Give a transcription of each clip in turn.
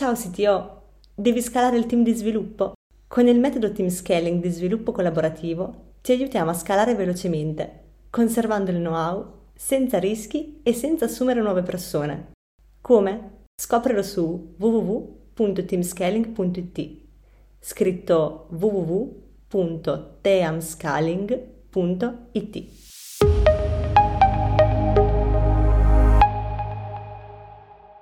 Ciao CTO, devi scalare il team di sviluppo? Con il metodo Team Scaling di sviluppo collaborativo ti aiutiamo a scalare velocemente, conservando il know-how, senza rischi e senza assumere nuove persone. Come? Scoprilo su www.teamscaling.it scritto www.teamscaling.it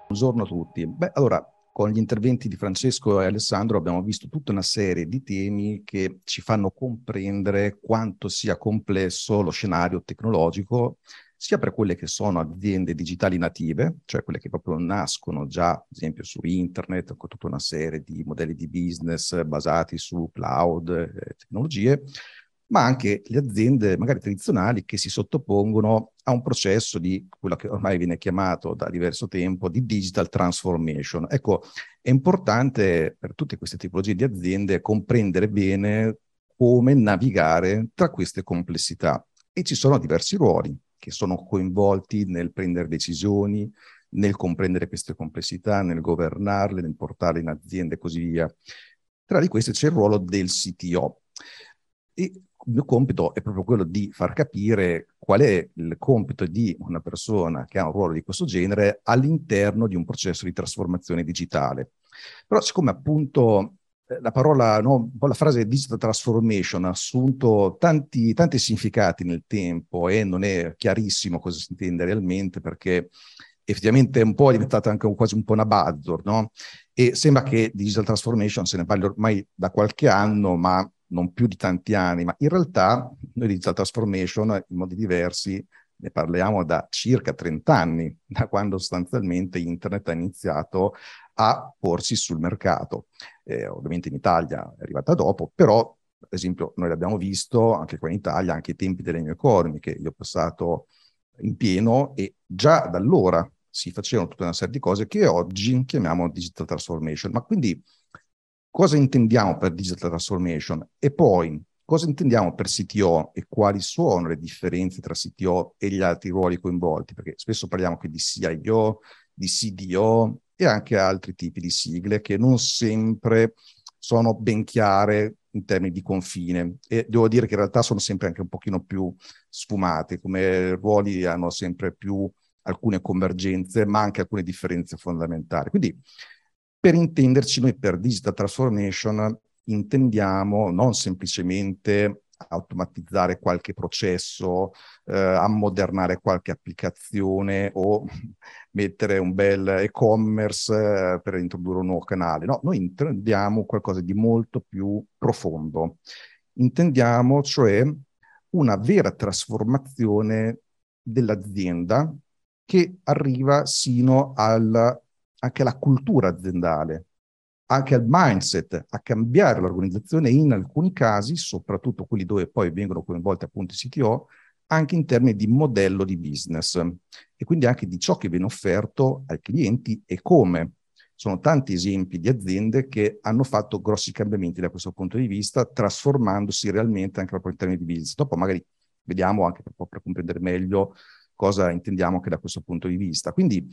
Buongiorno a tutti. Beh, allora, con gli interventi di Francesco e Alessandro abbiamo visto tutta una serie di temi che ci fanno comprendere quanto sia complesso lo scenario tecnologico, sia per quelle che sono aziende digitali native, cioè quelle che proprio nascono già, ad esempio, su internet, con tutta una serie di modelli di business basati su cloud, eh, tecnologie, ma anche le aziende magari tradizionali che si sottopongono a un processo di quello che ormai viene chiamato da diverso tempo di digital transformation. Ecco, è importante per tutte queste tipologie di aziende comprendere bene come navigare tra queste complessità e ci sono diversi ruoli che sono coinvolti nel prendere decisioni, nel comprendere queste complessità, nel governarle, nel portarle in azienda e così via. Tra di queste c'è il ruolo del CTO. E il mio compito è proprio quello di far capire qual è il compito di una persona che ha un ruolo di questo genere all'interno di un processo di trasformazione digitale. Però siccome appunto eh, la parola, no, la frase digital transformation ha assunto tanti, tanti significati nel tempo e non è chiarissimo cosa si intende realmente perché effettivamente è un po' diventata anche un, quasi un po' una buzzword, no? E sembra che digital transformation se ne parli ormai da qualche anno, ma non più di tanti anni, ma in realtà noi di digital transformation in modi diversi ne parliamo da circa 30 anni, da quando sostanzialmente internet ha iniziato a porsi sul mercato. Eh, ovviamente in Italia è arrivata dopo, però per esempio noi l'abbiamo visto anche qua in Italia, anche ai tempi delle mie economy, che io ho passato in pieno e già da allora si facevano tutta una serie di cose che oggi chiamiamo digital transformation. Ma quindi cosa intendiamo per digital transformation? E poi cosa intendiamo per CTO e quali sono le differenze tra CTO e gli altri ruoli coinvolti? Perché spesso parliamo anche di CIO, di CDO e anche altri tipi di sigle che non sempre sono ben chiare in termini di confine e devo dire che in realtà sono sempre anche un pochino più sfumate, come ruoli hanno sempre più alcune convergenze, ma anche alcune differenze fondamentali. Quindi, per intenderci, noi per digital transformation intendiamo non semplicemente automatizzare qualche processo, eh, ammodernare qualche applicazione o mettere un bel e-commerce eh, per introdurre un nuovo canale. No, noi intendiamo qualcosa di molto più profondo. Intendiamo cioè una vera trasformazione dell'azienda che arriva sino al, anche alla cultura aziendale, anche al mindset, a cambiare l'organizzazione in alcuni casi, soprattutto quelli dove poi vengono coinvolti appunto i CTO, anche in termini di modello di business e quindi anche di ciò che viene offerto ai clienti e come. Sono tanti esempi di aziende che hanno fatto grossi cambiamenti da questo punto di vista, trasformandosi realmente anche proprio in termini di business. Dopo magari vediamo anche per, per comprendere meglio cosa intendiamo anche da questo punto di vista. Quindi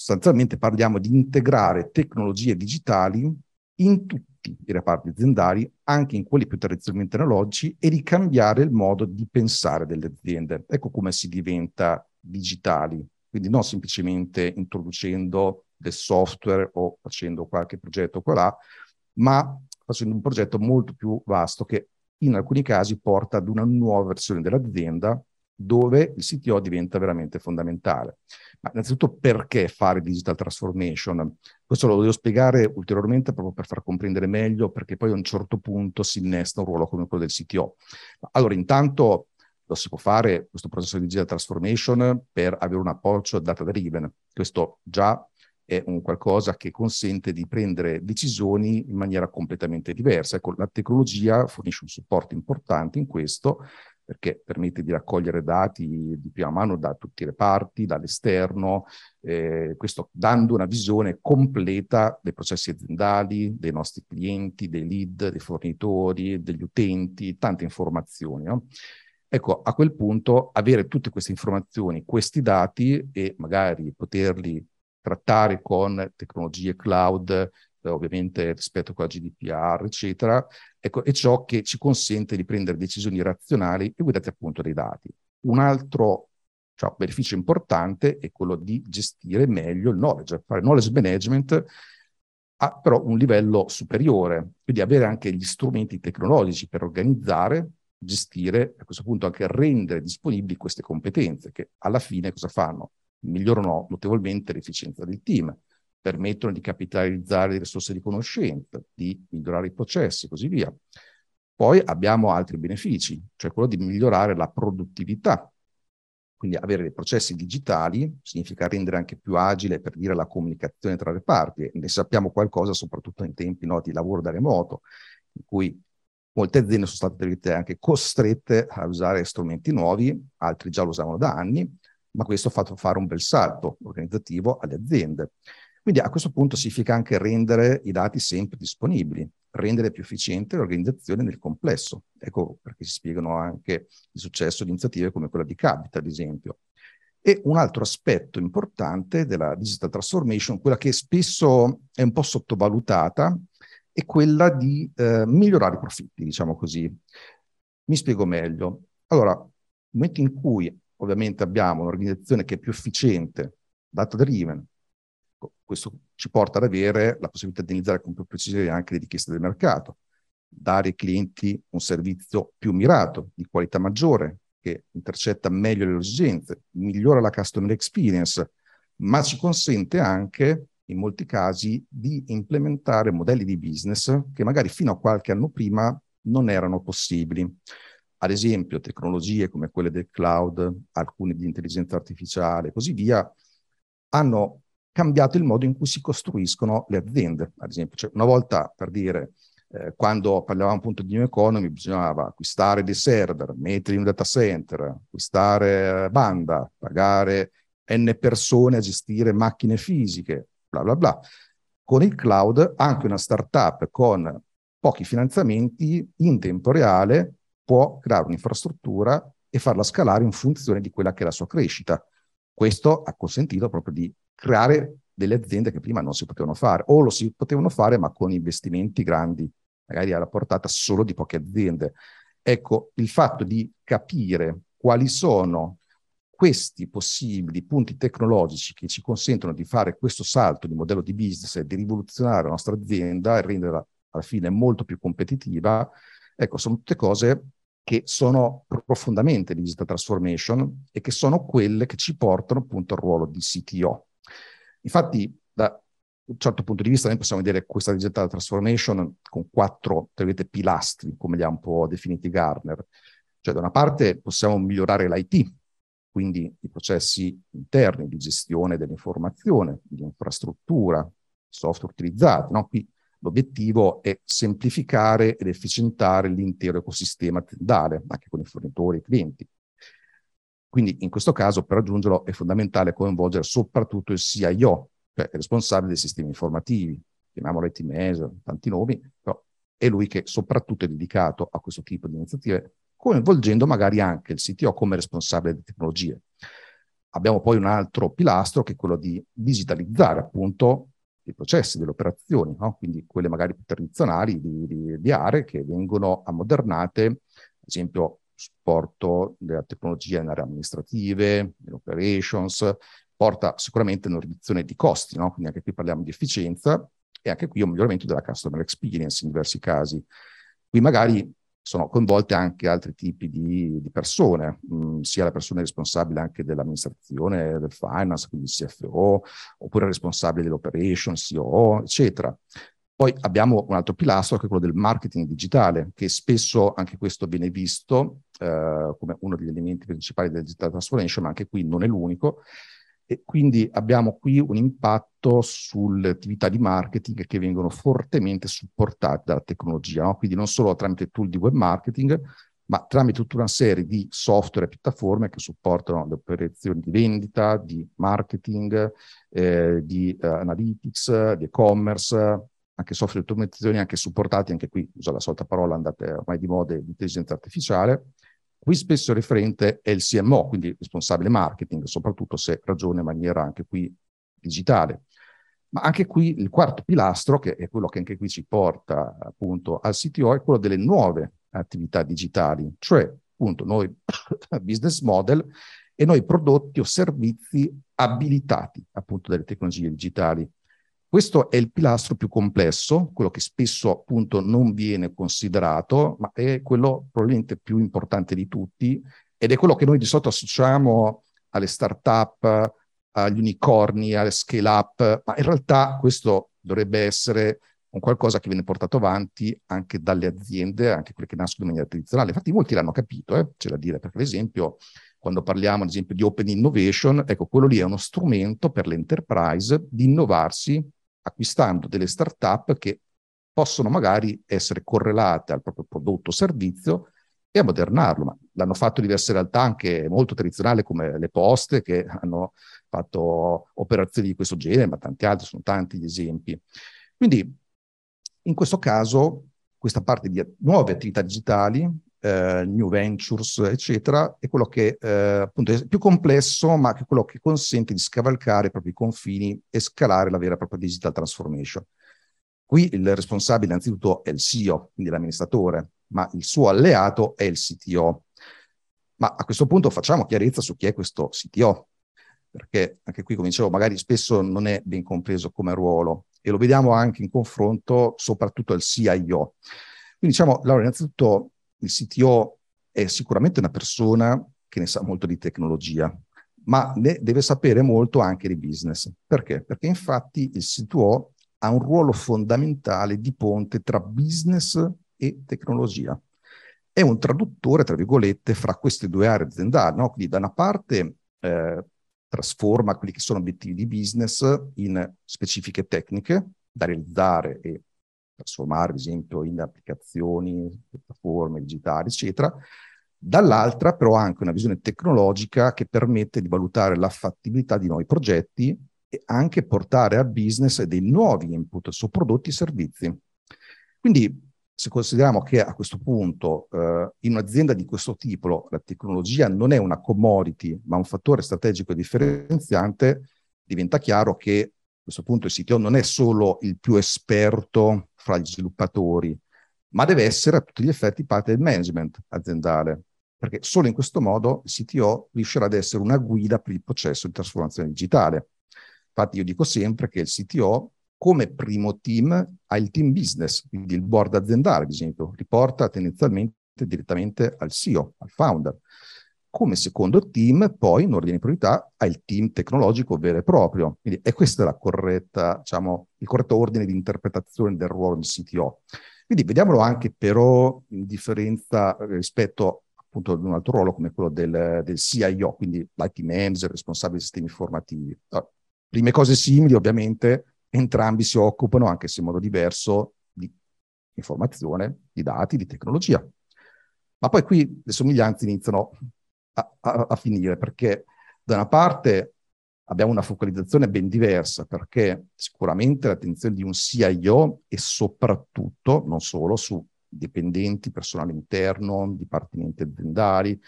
sostanzialmente parliamo di integrare tecnologie digitali in tutti i reparti aziendali, anche in quelli più tradizionalmente analogici, e di cambiare il modo di pensare delle aziende. Ecco come si diventa digitali, quindi non semplicemente introducendo del software o facendo qualche progetto qua là, ma facendo un progetto molto più vasto che in alcuni casi porta ad una nuova versione dell'azienda dove il CTO diventa veramente fondamentale. Ma innanzitutto perché fare digital transformation? Questo lo devo spiegare ulteriormente proprio per far comprendere meglio, perché poi a un certo punto si innesta un ruolo come quello del CTO. Allora, intanto lo si può fare questo processo di digital transformation per avere un approccio data driven. Questo già è un qualcosa che consente di prendere decisioni in maniera completamente diversa. Ecco, la tecnologia fornisce un supporto importante in questo, perché permette di raccogliere dati di prima mano da tutti i reparti, dall'esterno, eh, questo dando una visione completa dei processi aziendali, dei nostri clienti, dei lead, dei fornitori, degli utenti, tante informazioni. No? Ecco, a quel punto avere tutte queste informazioni, questi dati e magari poterli trattare con tecnologie cloud, ovviamente rispetto a GDPR, eccetera, ecco, è ciò che ci consente di prendere decisioni razionali e guidate appunto dei dati. Un altro cioè, beneficio importante è quello di gestire meglio il knowledge, fare knowledge management a però un livello superiore, quindi avere anche gli strumenti tecnologici per organizzare, gestire, a questo punto anche rendere disponibili queste competenze che alla fine cosa fanno? Migliorano notevolmente l'efficienza del team, permettono di capitalizzare le risorse di conoscenza, di migliorare i processi e così via. Poi abbiamo altri benefici, cioè quello di migliorare la produttività. Quindi avere dei processi digitali significa rendere anche più agile per dire la comunicazione tra le parti. Ne sappiamo qualcosa soprattutto in tempi no, di lavoro da remoto, in cui molte aziende sono state anche costrette a usare strumenti nuovi, altri già lo usavano da anni, ma questo ha fatto fare un bel salto organizzativo alle aziende. Quindi a questo punto significa anche rendere i dati sempre disponibili, rendere più efficiente l'organizzazione nel complesso. Ecco perché si spiegano anche il successo di iniziative come quella di Capita, ad esempio. E un altro aspetto importante della digital transformation, quella che spesso è un po' sottovalutata, è quella di eh, migliorare i profitti, diciamo così. Mi spiego meglio. Allora, nel momento in cui ovviamente abbiamo un'organizzazione che è più efficiente, data driven, questo ci porta ad avere la possibilità di analizzare con più precisione anche le richieste del mercato, dare ai clienti un servizio più mirato, di qualità maggiore, che intercetta meglio le esigenze, migliora la customer experience, ma ci consente anche, in molti casi, di implementare modelli di business che magari fino a qualche anno prima non erano possibili. Ad esempio, tecnologie come quelle del cloud, alcune di intelligenza artificiale e così via, hanno cambiato il modo in cui si costruiscono le aziende. Ad esempio, cioè una volta per dire, eh, quando parlavamo appunto di new economy, bisognava acquistare dei server, metterli in un data center, acquistare banda, pagare n persone a gestire macchine fisiche, bla bla bla. Con il cloud, anche una startup con pochi finanziamenti in tempo reale può creare un'infrastruttura e farla scalare in funzione di quella che è la sua crescita. Questo ha consentito proprio di creare delle aziende che prima non si potevano fare, o lo si potevano fare ma con investimenti grandi, magari alla portata solo di poche aziende. Ecco, il fatto di capire quali sono questi possibili punti tecnologici che ci consentono di fare questo salto di modello di business e di rivoluzionare la nostra azienda e renderla alla fine molto più competitiva, ecco, sono tutte cose che sono profondamente digital transformation e che sono quelle che ci portano appunto al ruolo di CTO. Infatti, da un certo punto di vista, noi possiamo vedere questa digital transformation con quattro pilastri, come li ha un po' definiti Gartner. Cioè, da una parte possiamo migliorare l'IT, quindi i processi interni di gestione dell'informazione, di infrastruttura, software utilizzati. No? Qui l'obiettivo è semplificare ed efficientare l'intero ecosistema aziendale, anche con i fornitori e i clienti. Quindi in questo caso per raggiungerlo è fondamentale coinvolgere soprattutto il CIO, cioè il responsabile dei sistemi informativi, chiamiamolo IT manager, tanti nomi, però è lui che soprattutto è dedicato a questo tipo di iniziative, coinvolgendo magari anche il CTO come responsabile delle tecnologie. Abbiamo poi un altro pilastro che è quello di digitalizzare appunto i processi, delle operazioni, no? quindi quelle magari più tradizionali di, di, di aree che vengono ammodernate, ad esempio supporto della tecnologia in aree amministrative, in operations, porta sicuramente a una riduzione di costi, no? quindi anche qui parliamo di efficienza e anche qui un miglioramento della customer experience in diversi casi. Qui magari sono coinvolte anche altri tipi di, di persone, mh, mm, sia la persona responsabile anche dell'amministrazione, del finance, quindi CFO, oppure il responsabile dell'operation, COO, eccetera. Poi abbiamo un altro pilastro che è quello del marketing digitale, che spesso anche questo viene visto eh, come uno degli elementi principali della digital transformation, ma anche qui non è l'unico. E quindi abbiamo qui un impatto sulle attività di marketing che vengono fortemente supportate dalla tecnologia, no? quindi non solo tramite tool di web marketing, ma tramite tutta una serie di software e piattaforme che supportano le operazioni di vendita, di marketing, eh, di uh, analytics, di e-commerce, anche software di automazione, anche supportati, anche qui uso la solita parola andate ormai di moda, di intelligenza artificiale. Qui spesso il referente è il CMO, quindi responsabile marketing, soprattutto se ragiona in maniera anche qui digitale. Ma anche qui il quarto pilastro, che è quello che anche qui ci porta appunto al CTO, è quello delle nuove attività digitali, cioè appunto noi business model e noi prodotti o servizi abilitati appunto dalle tecnologie digitali. Questo è il pilastro più complesso, quello che spesso appunto non viene considerato, ma è quello probabilmente più importante di tutti ed è quello che noi di solito associamo alle start-up, agli unicorni, alle scale-up, ma in realtà questo dovrebbe essere un qualcosa che viene portato avanti anche dalle aziende, anche quelle che nascono in maniera tradizionale. Infatti molti l'hanno capito, eh, c'è da dire, perché ad esempio quando parliamo ad esempio di open innovation, ecco, quello lì è uno strumento per l'enterprise di innovarsi acquistando delle start-up che possono magari essere correlate al proprio prodotto o servizio e ammodernarlo. Ma l'hanno fatto diverse realtà anche molto tradizionali come le poste che hanno fatto operazioni di questo genere, ma tanti altri, sono tanti gli esempi. Quindi in questo caso questa parte di nuove attività digitali, eh, new ventures, eccetera, è quello che eh, appunto è più complesso, ma che è quello che consente di scavalcare i propri confini e scalare la vera e propria digital transformation. Qui il responsabile innanzitutto è il CEO, quindi l'amministratore, ma il suo alleato è il CTO. Ma a questo punto facciamo chiarezza su chi è questo CTO, perché anche qui, come dicevo, magari spesso non è ben compreso come ruolo e lo vediamo anche in confronto soprattutto al CIO. Quindi diciamo, allora, innanzitutto il CTO è sicuramente una persona che ne sa molto di tecnologia, ma ne deve sapere molto anche di business. Perché? Perché infatti il CTO ha un ruolo fondamentale di ponte tra business e tecnologia. È un traduttore, tra virgolette, fra queste due aree aziendali. No? Quindi da una parte eh, trasforma quelli che sono obiettivi di business in specifiche tecniche da realizzare e trasformare, ad esempio, in applicazioni, piattaforme digitali, eccetera. Dall'altra, però, anche una visione tecnologica che permette di valutare la fattibilità di nuovi progetti e anche portare al business dei nuovi input su prodotti e servizi. Quindi se consideriamo che a questo punto eh, in un'azienda di questo tipo la tecnologia non è una commodity, ma un fattore strategico differenziante, diventa chiaro che a questo punto il CTO non è solo il più esperto fra gli sviluppatori, ma deve essere a tutti gli effetti parte del management aziendale, perché solo in questo modo il CTO riuscirà ad essere una guida per il processo di trasformazione digitale. Infatti io dico sempre che il CTO come primo team ha il team business, quindi il board aziendale, ad esempio, riporta tendenzialmente direttamente al CEO, al founder. Come secondo team, poi, in ordine di priorità, ha il team tecnologico vero e proprio. Quindi è questo diciamo, il corretto ordine di interpretazione del ruolo del CTO. Quindi vediamolo anche però in differenza rispetto appunto ad un altro ruolo come quello del, del CIO, quindi l'IT manager, responsabile dei sistemi informativi. Allora, prime cose simili, ovviamente, entrambi si occupano, anche se in modo diverso, di informazione, di dati, di tecnologia. Ma poi qui le somiglianze iniziano a, a, a finire, perché da una parte abbiamo una focalizzazione ben diversa, perché sicuramente l'attenzione di un CIO è soprattutto, non solo, su dipendenti, personale interno, dipartimenti aziendali,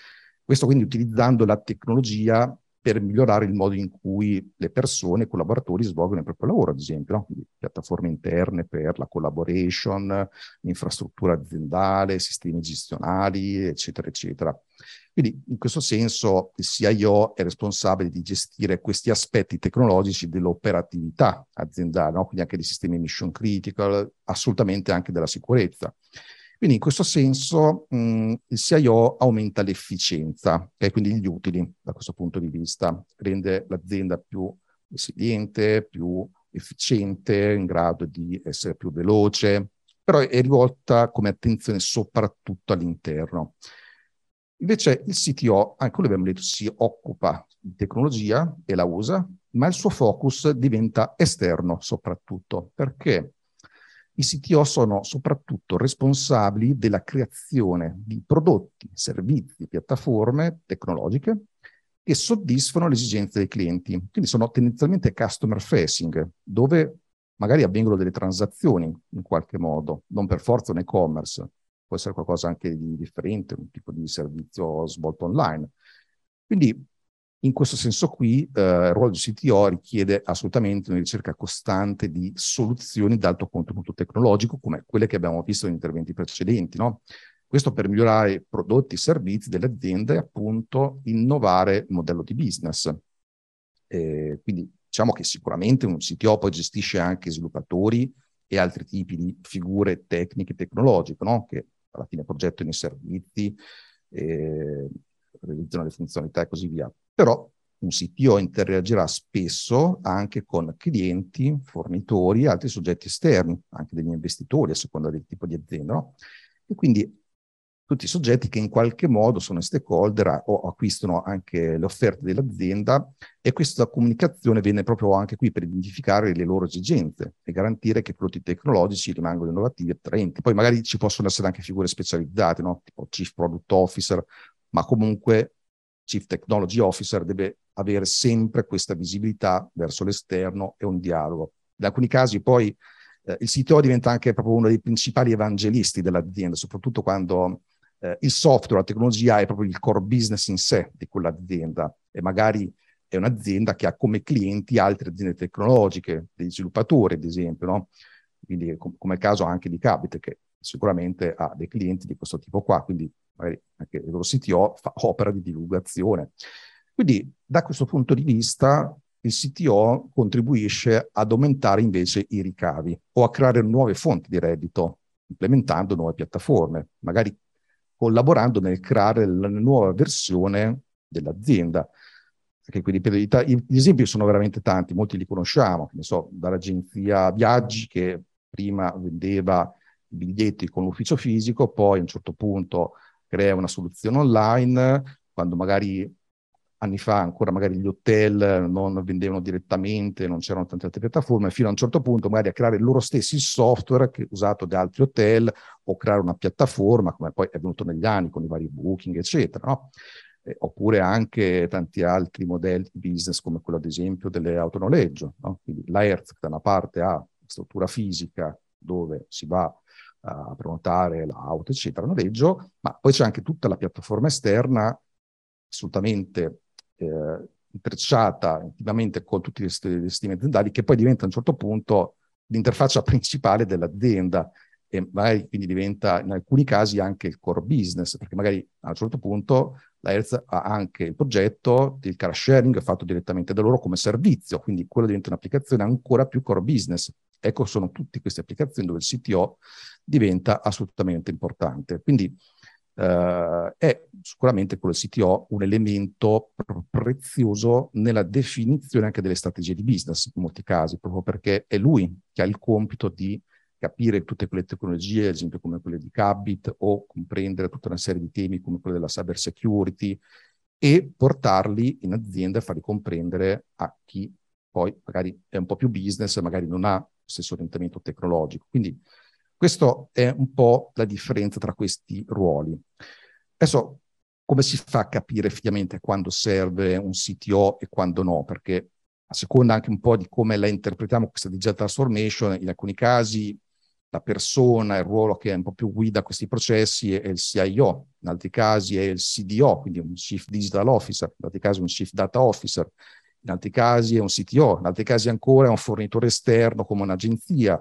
questo quindi utilizzando la tecnologia per migliorare il modo in cui le persone, i collaboratori svolgono il proprio lavoro, ad esempio, no? Quindi, piattaforme interne per la collaboration, infrastruttura aziendale, sistemi gestionali, eccetera, eccetera. Quindi in questo senso il CIO è responsabile di gestire questi aspetti tecnologici dell'operatività aziendale, no? quindi anche dei sistemi mission critical, assolutamente anche della sicurezza. Quindi in questo senso mh, il CIO aumenta l'efficienza, okay? quindi gli utili da questo punto di vista, rende l'azienda più resiliente, più efficiente, in grado di essere più veloce, però è rivolta come attenzione soprattutto all'interno. Invece il CTO, anche come abbiamo detto, si occupa di tecnologia e la usa, ma il suo focus diventa esterno soprattutto. Perché? I CTO sono soprattutto responsabili della creazione di prodotti, servizi, piattaforme tecnologiche che soddisfano le esigenze dei clienti. Quindi sono tendenzialmente customer facing, dove magari avvengono delle transazioni in qualche modo, non per forza un e-commerce, può essere qualcosa anche di differente, un tipo di servizio svolto online. Quindi In questo senso qui eh, il ruolo di CTO richiede assolutamente una ricerca costante di soluzioni d'alto contenuto tecnologico, come quelle che abbiamo visto negli interventi precedenti, no? Questo per migliorare prodotti e servizi delle aziende e appunto innovare il modello di business. Eh, quindi diciamo che sicuramente un CTO poi gestisce anche sviluppatori e altri tipi di figure tecniche e tecnologiche, no? che alla fine progettano i servizi, eh, realizzano le funzionalità e così via. Però un CTO interagirà spesso anche con clienti, fornitori, altri soggetti esterni, anche degli investitori a seconda del tipo di azienda. No? E quindi tutti i soggetti che in qualche modo sono stakeholder o acquistano anche le offerte dell'azienda e questa comunicazione viene proprio anche qui per identificare le loro esigenze e garantire che i prodotti tecnologici rimangano innovativi e attraenti. Poi magari ci possono essere anche figure specializzate, no? tipo Chief Product Officer, ma comunque Chief Technology Officer deve avere sempre questa visibilità verso l'esterno e un dialogo. In alcuni casi poi eh, il CTO diventa anche proprio uno dei principali evangelisti dell'azienda, soprattutto quando eh, il software, la tecnologia è proprio il core business in sé di quell'azienda e magari è un'azienda che ha come clienti altre aziende tecnologiche, degli sviluppatori ad esempio, no? Quindi com- come il caso anche di Capite che sicuramente ha dei clienti di questo tipo qua, quindi magari anche il loro CTO fa opera di divulgazione. Quindi da questo punto di vista il CTO contribuisce ad aumentare invece i ricavi o a creare nuove fonti di reddito, implementando nuove piattaforme, magari collaborando nel creare la nuova versione dell'azienda. Perché quindi gli esempi sono veramente tanti, molti li conosciamo, ne so, dall'agenzia viaggi che prima vendeva biglietti con l'ufficio fisico, poi a un certo punto crea una soluzione online, quando magari anni fa ancora magari gli hotel non vendevano direttamente, non c'erano tante altre piattaforme, fino a un certo punto magari a creare loro stessi il software che, usato da altri hotel o creare una piattaforma, come poi è venuto negli anni con i vari booking, eccetera, no? eh, oppure anche tanti altri modelli di business come quello ad esempio delle autonoleggio. No? Quindi la da una parte ha struttura fisica dove si va a prenotare l'auto, eccetera, noleggio, ma poi c'è anche tutta la piattaforma esterna assolutamente eh, intrecciata intimamente con tutti gli sistemi aziendali che poi diventa a un certo punto l'interfaccia principale dell'azienda e magari quindi diventa in alcuni casi anche il core business, perché magari a un certo punto la Hertz ha anche il progetto del car sharing fatto direttamente da loro come servizio, quindi quello diventa un'applicazione ancora più core business. Ecco, sono tutte queste applicazioni dove il CTO diventa assolutamente importante. Quindi eh, è sicuramente quello del CTO un elemento prezioso nella definizione anche delle strategie di business in molti casi, proprio perché è lui che ha il compito di capire tutte quelle tecnologie, ad esempio come quelle di Cabit, o comprendere tutta una serie di temi come quello della cyber security e portarli in azienda e farli comprendere a chi poi magari è un po' più business, magari non ha lo stesso orientamento tecnologico. Quindi questo è un po' la differenza tra questi ruoli. Adesso, come si fa a capire effettivamente quando serve un CTO e quando no? Perché a seconda anche un po' di come la interpretiamo questa digital transformation, in alcuni casi la persona, il ruolo che è un po' più guida questi processi è il CIO, in altri casi è il CDO, quindi un Chief Digital Officer, in altri casi un Chief Data Officer, in altri casi è un CTO, in altri casi ancora è un fornitore esterno come un'agenzia.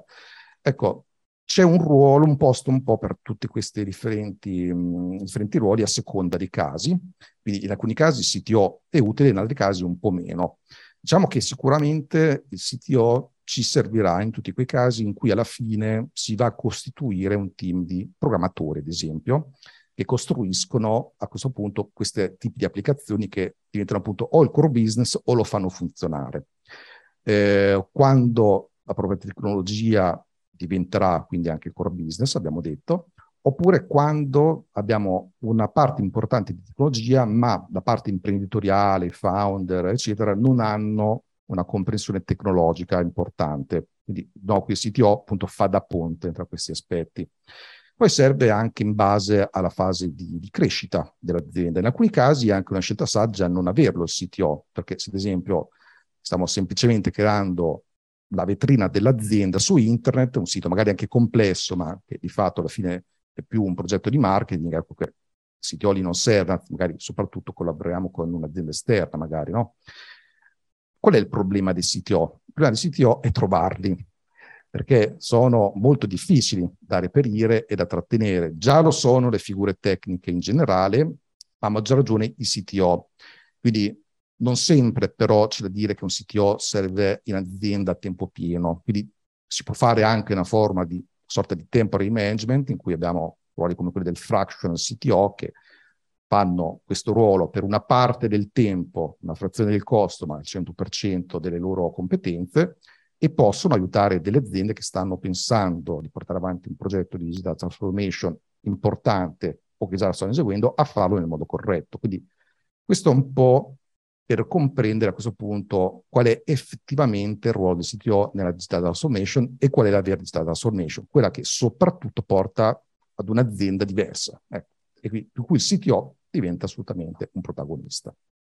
Ecco, c'è un ruolo, un posto un po' per tutti questi differenti, mh, differenti ruoli a seconda dei casi. Quindi in alcuni casi il CTO è utile, in altri casi un po' meno. Diciamo che sicuramente il CTO ci servirà in tutti quei casi in cui alla fine si va a costituire un team di programmatori, ad esempio, che costruiscono a questo punto questi tipi di applicazioni che diventano appunto o il core business o lo fanno funzionare. Eh, quando la propria tecnologia diventerà quindi anche core business, abbiamo detto, oppure quando abbiamo una parte importante di tecnologia, ma la parte imprenditoriale, founder, eccetera, non hanno una comprensione tecnologica importante. Quindi no, qui il CTO appunto fa da ponte tra questi aspetti. Poi serve anche in base alla fase di, di, crescita dell'azienda. In alcuni casi è anche una scelta saggia non averlo il CTO, perché se ad esempio stiamo semplicemente creando la vetrina dell'azienda su internet, un sito magari anche complesso, ma che di fatto alla fine è più un progetto di marketing, ecco che lì non serve, magari soprattutto collaboriamo con un'azienda esterna, magari, no? Qual è il problema dei CTO? Il problema dei CTO è trovarli, perché sono molto difficili da reperire e da trattenere. Già lo sono le figure tecniche in generale, a maggior ragione i CTO. Quindi non sempre però c'è da dire che un CTO serve in azienda a tempo pieno, quindi si può fare anche una forma di sorta di temporary management in cui abbiamo ruoli come quelli del fractional CTO che fanno questo ruolo per una parte del tempo, una frazione del costo, ma il 100% delle loro competenze, e possono aiutare delle aziende che stanno pensando di portare avanti un progetto di digital transformation importante o che già lo stanno eseguendo a farlo nel modo corretto. Quindi questo è un po' per comprendere a questo punto qual è effettivamente il ruolo del CTO nella digital transformation e qual è la vera digital transformation, quella che soprattutto porta ad un'azienda diversa. Ecco. E qui, per cui il CTO diventa assolutamente un protagonista.